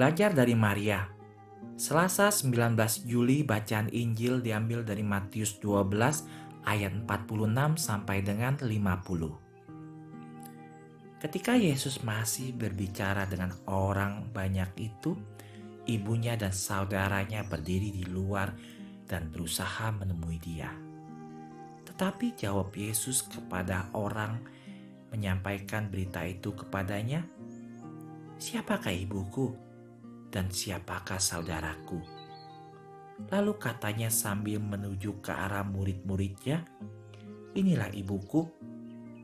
Belajar dari Maria. Selasa 19 Juli bacaan Injil diambil dari Matius 12 ayat 46 sampai dengan 50. Ketika Yesus masih berbicara dengan orang banyak itu, ibunya dan saudaranya berdiri di luar dan berusaha menemui dia. Tetapi jawab Yesus kepada orang menyampaikan berita itu kepadanya, "Siapakah ibuku?" Dan siapakah saudaraku? Lalu katanya sambil menuju ke arah murid-muridnya, inilah ibuku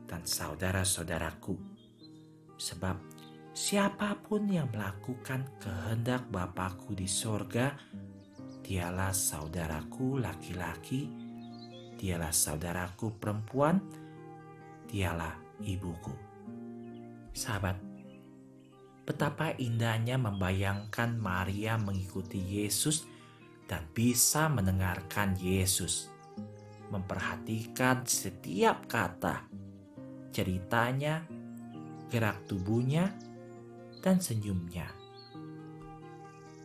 dan saudara-saudaraku. Sebab siapa pun yang melakukan kehendak Bapakku di sorga, dialah saudaraku laki-laki, dialah saudaraku perempuan, dialah ibuku. Sahabat, Betapa indahnya membayangkan Maria mengikuti Yesus dan bisa mendengarkan Yesus, memperhatikan setiap kata, ceritanya, gerak tubuhnya, dan senyumnya.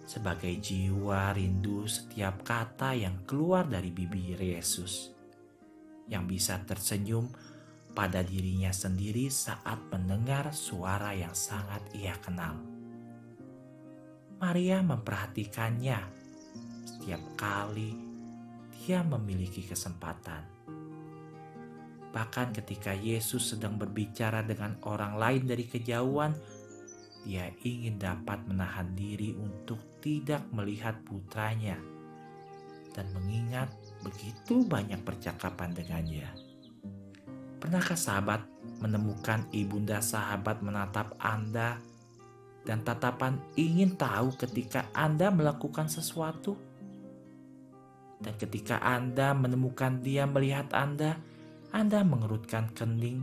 Sebagai jiwa rindu setiap kata yang keluar dari bibir Yesus, yang bisa tersenyum pada dirinya sendiri saat mendengar suara yang sangat ia kenal. Maria memperhatikannya setiap kali dia memiliki kesempatan. Bahkan ketika Yesus sedang berbicara dengan orang lain dari kejauhan, dia ingin dapat menahan diri untuk tidak melihat putranya dan mengingat begitu banyak percakapan dengannya. Pernahkah sahabat menemukan ibunda sahabat menatap Anda dan tatapan ingin tahu ketika Anda melakukan sesuatu? Dan ketika Anda menemukan dia melihat Anda, Anda mengerutkan kening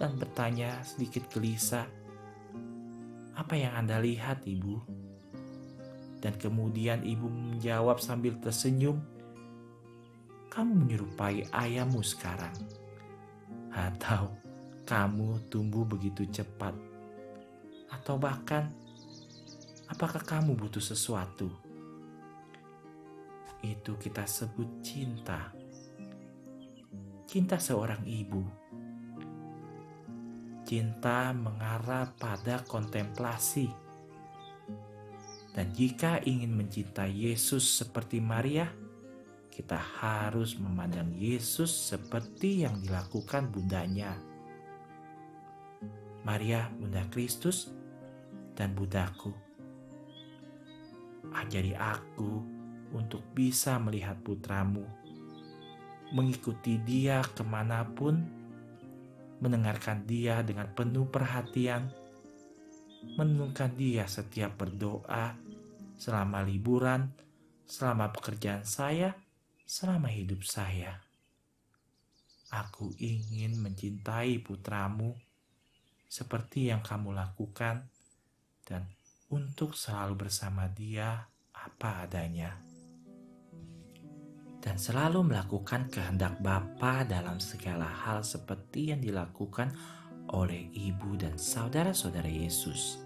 dan bertanya sedikit gelisah, "Apa yang Anda lihat, Ibu?" Dan kemudian ibu menjawab sambil tersenyum, "Kamu menyerupai ayahmu sekarang." Atau kamu tumbuh begitu cepat, atau bahkan apakah kamu butuh sesuatu? Itu kita sebut cinta. Cinta seorang ibu. Cinta mengarah pada kontemplasi. Dan jika ingin mencintai Yesus seperti Maria, kita harus memandang Yesus seperti yang dilakukan bundanya. Maria, Bunda Kristus, dan Bundaku. Ajari aku untuk bisa melihat putramu, mengikuti dia ke mana pun, mendengarkan dia dengan penuh perhatian, menungkan dia setiap berdoa selama liburan, selama pekerjaan saya, selama hidup saya. Aku ingin mencintai putramu seperti yang kamu lakukan dan untuk selalu bersama dia apa adanya. Dan selalu melakukan kehendak Bapa dalam segala hal seperti yang dilakukan oleh ibu dan saudara-saudara Yesus.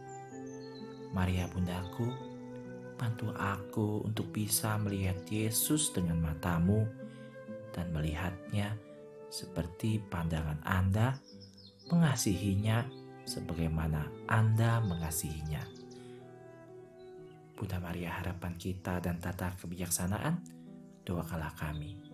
Maria bundaku, Bantu aku untuk bisa melihat Yesus dengan matamu dan melihatnya seperti pandangan Anda mengasihinya sebagaimana Anda mengasihinya. Bunda Maria harapan kita dan tata kebijaksanaan, doakanlah kami.